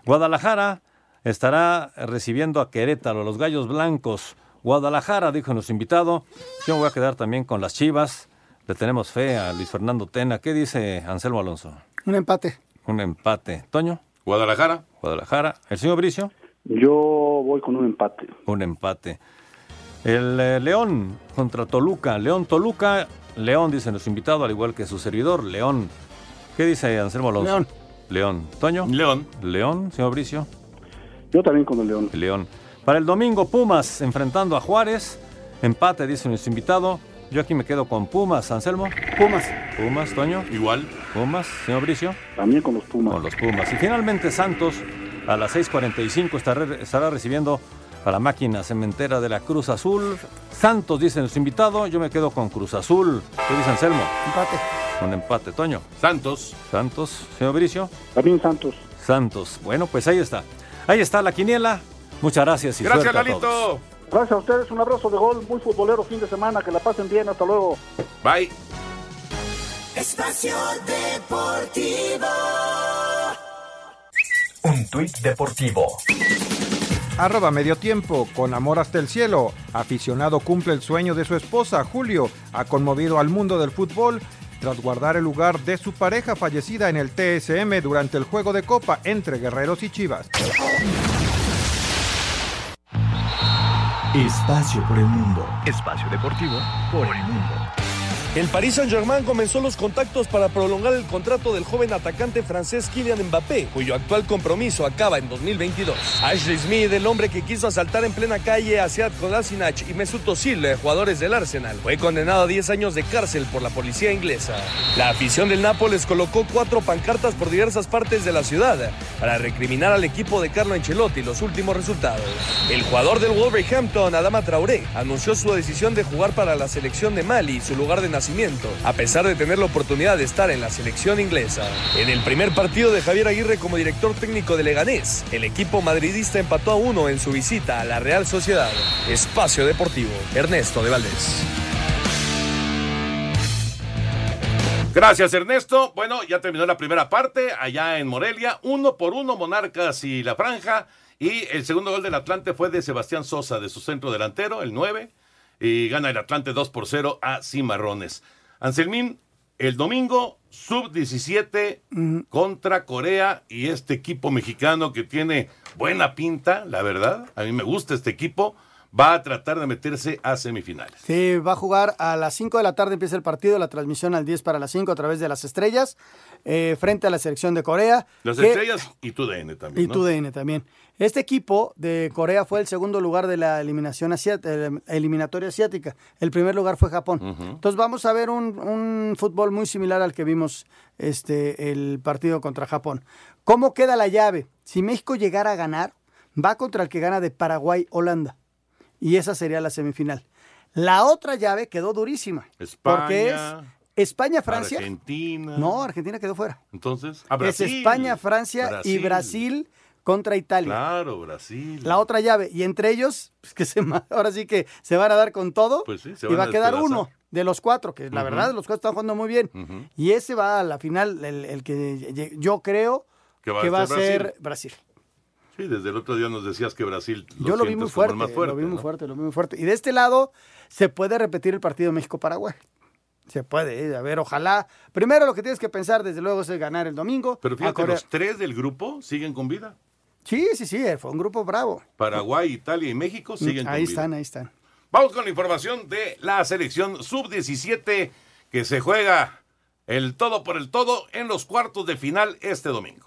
Guadalajara estará recibiendo a Querétaro, los Gallos Blancos. Guadalajara, dijo nuestro invitado. Yo me voy a quedar también con las Chivas. Le tenemos fe a Luis Fernando Tena. ¿Qué dice Anselmo Alonso? Un empate. Un empate. Toño. Guadalajara. Guadalajara. ¿El señor Bricio? Yo voy con un empate. Un empate. El eh, León contra Toluca. León Toluca. León, dice nuestro invitado, al igual que su servidor. León. ¿Qué dice Anselmo Alonso? León. León. ¿Toño? León. León, señor Bricio. Yo también con el León. León. Para el domingo, Pumas enfrentando a Juárez. Empate, dice nuestro invitado. Yo aquí me quedo con Pumas, Anselmo. Pumas. Pumas, Toño. Igual. Pumas, señor Bricio. También con los Pumas. Con los Pumas. Y finalmente Santos a las 6.45 estará, estará recibiendo a la máquina cementera de la Cruz Azul. Santos, dice nuestro invitado. Yo me quedo con Cruz Azul. ¿Qué dice Anselmo? Empate. Un empate, Toño. Santos. Santos, señor Bricio. También Santos. Santos. Bueno, pues ahí está. Ahí está la quiniela. Muchas gracias y Gracias, suerte a todos. Gracias a ustedes, un abrazo de gol, muy futbolero fin de semana, que la pasen bien, hasta luego. Bye. Espacio Deportivo. Un tuit deportivo. Arroba medio tiempo, con amor hasta el cielo. Aficionado cumple el sueño de su esposa, Julio. Ha conmovido al mundo del fútbol tras guardar el lugar de su pareja fallecida en el TSM durante el juego de copa entre Guerreros y Chivas. Espacio por el mundo. Espacio deportivo por el mundo. El Paris Saint-Germain comenzó los contactos para prolongar el contrato del joven atacante francés Kylian Mbappé, cuyo actual compromiso acaba en 2022. Ashley Smith, el hombre que quiso asaltar en plena calle a Sead Kolasinac y Mesut Özil, jugadores del Arsenal, fue condenado a 10 años de cárcel por la policía inglesa. La afición del Nápoles colocó cuatro pancartas por diversas partes de la ciudad para recriminar al equipo de Carlo Ancelotti los últimos resultados. El jugador del Wolverhampton, Adama Traoré, anunció su decisión de jugar para la selección de Mali, su lugar de nacimiento, a pesar de tener la oportunidad de estar en la selección inglesa. En el primer partido de Javier Aguirre como director técnico de Leganés, el equipo madridista empató a uno en su visita a la Real Sociedad. Espacio Deportivo, Ernesto de Valdés. Gracias, Ernesto. Bueno, ya terminó la primera parte allá en Morelia. Uno por uno, Monarcas y la Franja. Y el segundo gol del Atlante fue de Sebastián Sosa, de su centro delantero, el 9. Y gana el Atlante 2 por 0 a Cimarrones. Anselmín, el domingo, sub-17 contra Corea y este equipo mexicano que tiene buena pinta, la verdad. A mí me gusta este equipo. Va a tratar de meterse a semifinales. Sí, va a jugar a las 5 de la tarde, empieza el partido, la transmisión al 10 para las 5 a través de las estrellas, eh, frente a la selección de Corea. Las que- estrellas y tu DN también. Y ¿no? tu DN también. Este equipo de Corea fue el segundo lugar de la eliminación eh, eliminatoria asiática. El primer lugar fue Japón. Entonces vamos a ver un, un fútbol muy similar al que vimos este, el partido contra Japón. ¿Cómo queda la llave? Si México llegara a ganar, va contra el que gana de Paraguay-Holanda. Y esa sería la semifinal. La otra llave quedó durísima. Porque es España, España-Francia. Argentina. No, Argentina quedó fuera. Entonces, a Es Brasil. España, Francia y Brasil contra Italia. Claro, Brasil. La otra llave. Y entre ellos, pues, que se, ahora sí que se van a dar con todo. Pues sí, se y van va a quedar despedazar. uno de los cuatro, que la verdad los cuatro están jugando muy bien. Y ese va a la final, el, el que yo creo Que va a va ser Brasil. Sí, desde el otro día nos decías que Brasil yo lo vi muy fuerte, más fuerte, lo vi muy ¿no? fuerte, lo vi muy fuerte. Y de este lado se puede repetir el partido México-Paraguay. Se puede, eh, a ver, ojalá. Primero lo que tienes que pensar, desde luego, es ganar el domingo. Pero fíjate, los tres del grupo siguen con vida. Sí, sí, sí, fue un grupo bravo. Paraguay, Italia y México siguen con ahí vida. están, ahí están. Vamos con la información de la selección sub-17 que se juega el todo por el todo en los cuartos de final este domingo.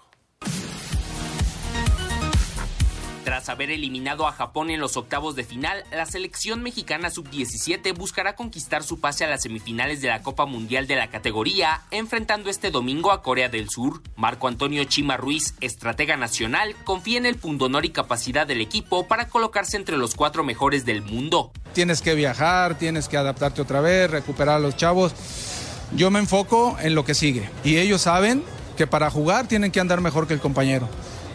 Haber eliminado a Japón en los octavos de final, la selección mexicana sub-17 buscará conquistar su pase a las semifinales de la Copa Mundial de la categoría, enfrentando este domingo a Corea del Sur. Marco Antonio Chima Ruiz, estratega nacional, confía en el pundonor y capacidad del equipo para colocarse entre los cuatro mejores del mundo. Tienes que viajar, tienes que adaptarte otra vez, recuperar a los chavos. Yo me enfoco en lo que sigue. Y ellos saben que para jugar tienen que andar mejor que el compañero.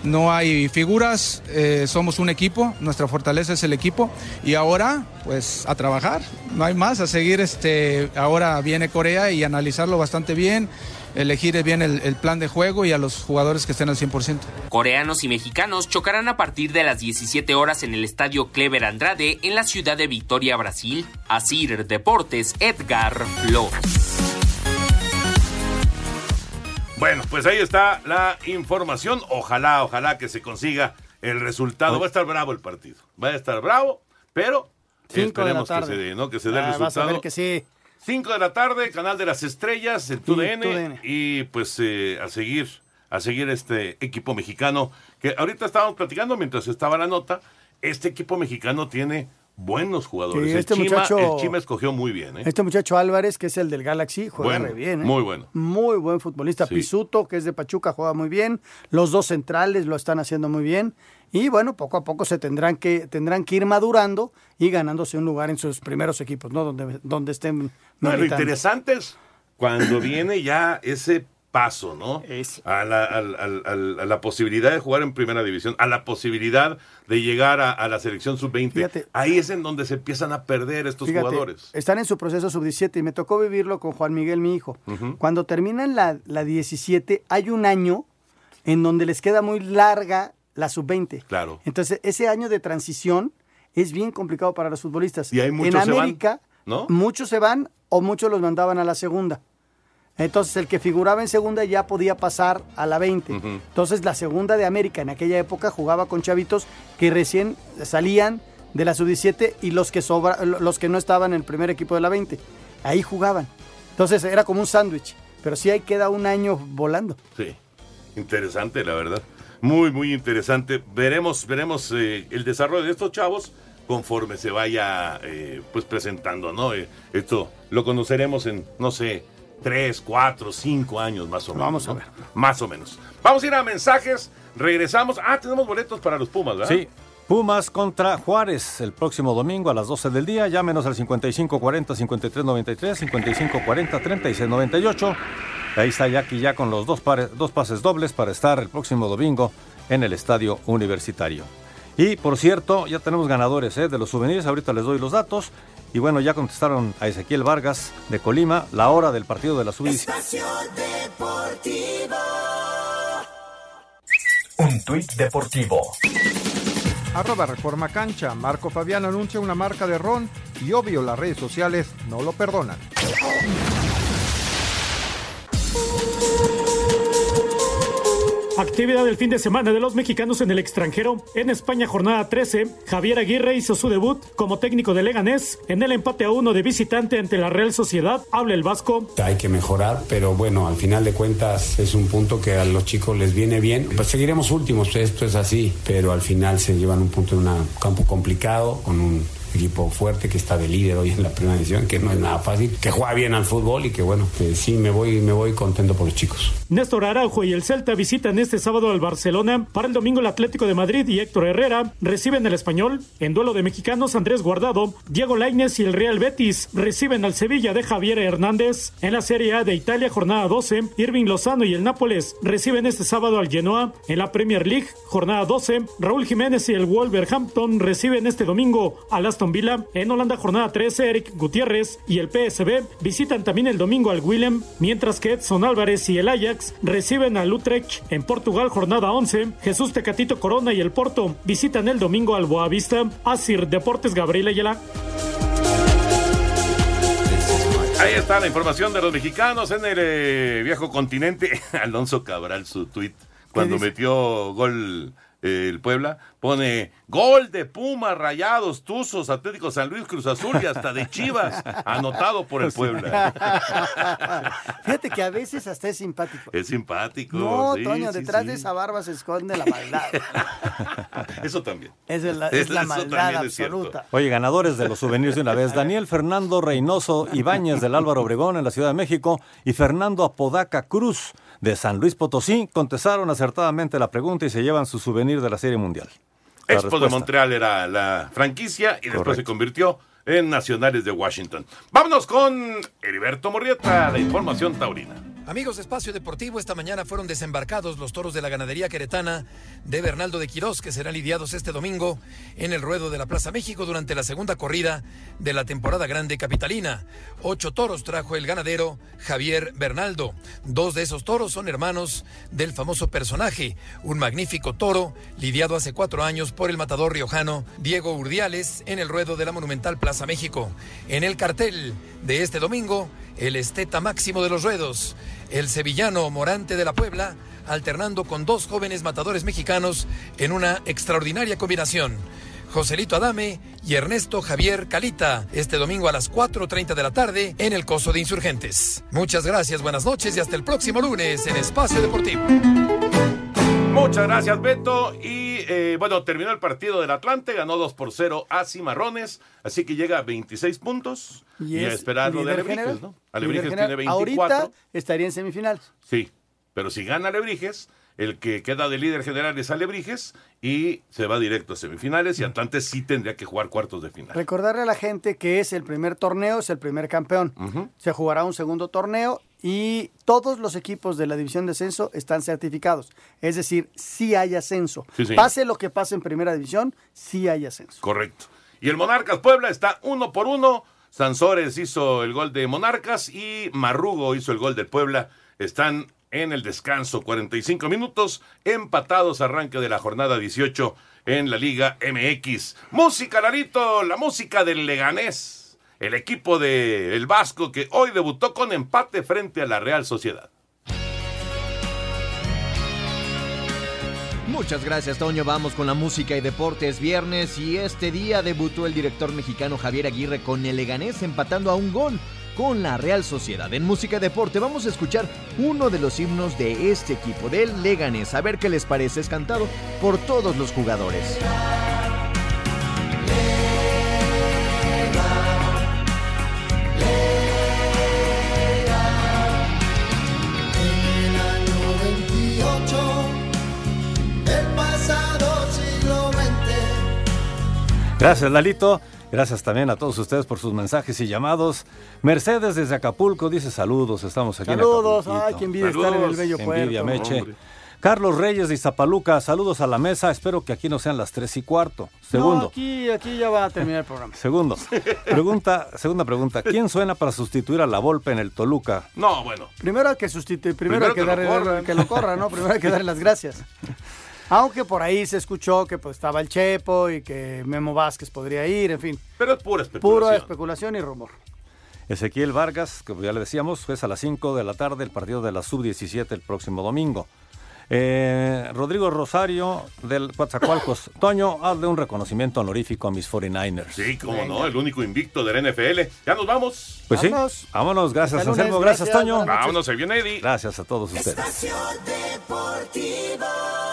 No hay figuras, eh, somos un equipo, nuestra fortaleza es el equipo y ahora pues a trabajar, no hay más, a seguir este, ahora viene Corea y analizarlo bastante bien, elegir bien el, plan de juego y a los jugadores que estén al 100%. Coreanos y mexicanos chocarán a partir de las 17 horas en el estadio Clever Andrade en la ciudad de Victoria, Brasil. Asir Deportes, Edgar Flores. Bueno, pues ahí está la información. Ojalá, ojalá que se consiga el resultado. Va a estar bravo el partido. Va a estar bravo, pero Cinco de la esperemos que se dé, ¿no? Que se dé el Ah, vas a resultado. ver que sí. 5 de la tarde, Canal de las Estrellas, TUDN. TUDN. Y pues eh, a seguir, a seguir este equipo mexicano. Que ahorita estábamos platicando mientras estaba la nota. Este equipo mexicano tiene buenos jugadores. Sí, el, este Chima, muchacho- el Chima escogió muy bien, ¿eh? Este muchacho Álvarez, que es el del Galaxy, juega Bueno, re bien. ¿eh? muy bueno. Muy buen futbolista. Sí. Pisuto, que es de Pachuca, juega muy bien. Los dos centrales lo están haciendo muy bien. Y bueno, poco a poco se tendrán que, tendrán que ir madurando y ganándose un lugar en sus primeros equipos, ¿no? Donde, donde estén No, lo interesante es cuando viene ya ese paso, ¿no? A la, a la posibilidad de jugar en primera división, a la posibilidad de llegar a, la selección sub-20. Fíjate. Ahí es en donde se empiezan a perder estos Fíjate, jugadores. Están en su proceso sub-17 y me tocó vivirlo con Juan Miguel, mi hijo. Cuando terminan la, la 17, hay un año en donde les queda muy larga la sub-20. Claro. Entonces, ese año de transición es bien complicado para los futbolistas. Y hay muchos en se van, América, ¿no? muchos se van o muchos los mandaban a la segunda. Entonces, el que figuraba en segunda ya podía pasar a la 20. Ujú. Entonces, la segunda de América en aquella época jugaba con chavitos que recién salían de la sub-17 y los que, sobra, los que no estaban en el primer equipo de la 20. Ahí jugaban. Entonces, era como un sándwich. Pero sí ahí queda un año volando. Sí, interesante, la verdad. Muy, muy interesante. Veremos, veremos eh, el desarrollo de estos chavos conforme se vaya eh, pues presentando, ¿no? Eh, esto lo conoceremos en, no sé, tres, cuatro, cinco años más o menos. Vamos a ¿no? ver. Más o menos. Vamos a ir a mensajes. Regresamos. Ah, tenemos boletos para los Pumas, ¿verdad? Sí. Pumas contra Juárez el próximo domingo a las 12 del día. Llámenos al 5540-5393, 5540-3698. Ahí está Jackie ya con los dos, pares- dos pases dobles para estar el próximo domingo en el Estadio Universitario. Y por cierto, ya tenemos ganadores ¿eh? de los souvenirs. Ahorita les doy los datos. Y bueno, ya contestaron a Ezequiel Vargas de Colima la hora del partido de la sub Espacio Deportivo. Un tuit deportivo. Arroba Reforma Cancha. Marco Fabián anuncia una marca de ron y obvio las redes sociales no lo perdonan. Actividad del fin de semana de los mexicanos en el extranjero. En España, jornada 13, Javier Aguirre hizo su debut como técnico de Leganés. En el empate a uno de visitante ante la Real Sociedad, habla el vasco. Hay que mejorar, pero bueno, al final de cuentas es un punto que a los chicos les viene bien. Pues seguiremos últimos, esto es así, pero al final se llevan un punto en un campo complicado, con un equipo fuerte que está de líder hoy en la primera división, que no es nada fácil, que juega bien al fútbol y que bueno, que sí me voy, me voy contento por los chicos. Néstor Araujo y el Celta visitan este sábado al Barcelona. Para el domingo el Atlético de Madrid y Héctor Herrera reciben el Español. En duelo de mexicanos Andrés Guardado, Diego Lainez y el Real Betis reciben al Sevilla de Javier Hernández. En la Serie A de Italia jornada 12, Irving Lozano y el Nápoles reciben este sábado al Genoa. En la Premier League jornada 12, Raúl Jiménez y el Wolverhampton reciben este domingo al Aston Villa. En Holanda jornada 13, Eric Gutiérrez y el PSB visitan también el domingo al Willem, mientras que Edson Álvarez y el Ajax reciben al Utrecht. En Portugal jornada 11, Jesús Tecatito Corona y el Porto visitan el domingo al Boavista. Asir Deportes Gabriel Ayala. Ahí está la información de los mexicanos en el eh, viejo continente. Alonso Cabral, su tweet, cuando metió gol eh, el Puebla, pone gol de Pumas, Rayados, Tuzos, Atlético San Luis, Cruz Azul y hasta de Chivas, anotado por el Puebla. Fíjate que a veces hasta es simpático. Es simpático. No, sí, Toño, sí, detrás sí. de esa barba se esconde la maldad. Eso también. Es la, es la Eso maldad también es cierto. absoluta. Oye, ganadores de los souvenirs de una vez. Daniel Fernando Reynoso Ibáñez del Álvaro Obregón en la Ciudad de México y Fernando Apodaca Cruz de San Luis Potosí contestaron acertadamente la pregunta y se llevan su souvenir de la Serie Mundial. La Expo de. Montreal era la franquicia y después Correcto. se convirtió en Nacionales de Washington. Vámonos con Heriberto Morrieta, la información taurina. Amigos de Espacio Deportivo, esta mañana fueron desembarcados los toros de la ganadería queretana de Bernaldo de Quirós, que serán lidiados este domingo en el ruedo de la Plaza México durante la segunda corrida de la temporada grande capitalina. Ocho toros trajo el ganadero Javier Bernaldo. Dos de esos toros son hermanos del famoso personaje, un magnífico toro lidiado hace cuatro años por el matador riojano Diego Urdiales en el ruedo de la monumental Plaza México. En el cartel de este domingo, el esteta máximo de los ruedos, el sevillano Morante de la Puebla, alternando con dos jóvenes matadores mexicanos en una extraordinaria combinación. Joselito Adame y Ernesto Javier Calita, este domingo a las 4.30 de la tarde en el Coso de Insurgentes. Muchas gracias, buenas noches y hasta el próximo lunes en Espacio Deportivo. Muchas gracias, Beto. Y eh, bueno, terminó el partido del Atlante, ganó 2 por 0 a Cimarrones, así que llega a 26 puntos. Y, a es esperar lo de Alebrijes, general. ¿no? Alebrijes tiene 24. Ahorita estaría en semifinales. Sí, pero si gana Alebrijes, el que queda de líder general es Alebrijes y se va directo a semifinales y Atlante sí tendría que jugar cuartos de final. Recordarle a la gente que es el primer torneo, es el primer campeón. Se jugará un segundo torneo y todos los equipos de la división de ascenso están certificados. Es decir, sí hay ascenso. Sí. Pase lo que pase en primera división, sí hay ascenso. Correcto. Y el Monarcas Puebla está uno por uno. Sansores hizo el gol de Monarcas y Marrugo hizo el gol de Puebla. Están en el descanso, 45 minutos, empatados arranque de la jornada 18 en la Liga MX. Música, Larito, la música del Leganés, el equipo de El Vasco que hoy debutó con empate frente a la Real Sociedad. Muchas gracias, Toño. Vamos con la música y deportes viernes. Y este día debutó el director mexicano Javier Aguirre con el Leganés empatando a un gol con la Real Sociedad. En música y deporte vamos a escuchar uno de los himnos de este equipo, del Leganés. A ver qué les parece. Es cantado por todos los jugadores. Gracias, Lalito. Gracias también a todos ustedes por sus mensajes y llamados. Mercedes desde Acapulco dice saludos, estamos aquí Saludos, en Acapulquito. ay, qué envidia estar en el bello Envidia, puerto. Meche. Hombre. Carlos Reyes de Izapaluca, saludos a la mesa. Espero que aquí no sean las tres y cuarto. Segundo. No, aquí, aquí ya va a terminar el programa. Segundo. Pregunta, segunda pregunta. ¿Quién suena para sustituir a la Volpe en el Toluca? No, bueno. Primero hay que sustituir, primero, hay que, que lo darle, que lo corra, ¿no? Primero hay que darle las gracias. Aunque por ahí se escuchó que pues estaba el Chepo y que Memo Vázquez podría ir, en fin. Pero es pura especulación. Pura especulación y rumor. Ezequiel Vargas, que ya le decíamos, es a las 5 de la tarde el partido de la Sub-17 el próximo domingo. Eh, Rodrigo Rosario del Coatzacoalcos. Toño, hazle un reconocimiento honorífico a mis 49ers. Sí, cómo no, el único invicto del NFL. Ya nos vamos. Pues sí. Vámonos. Gracias, lunes, Anselmo. Gracias, gracias, Toño. Vámonos, se viene Eddie. Gracias a todos ustedes. Estación Deportiva.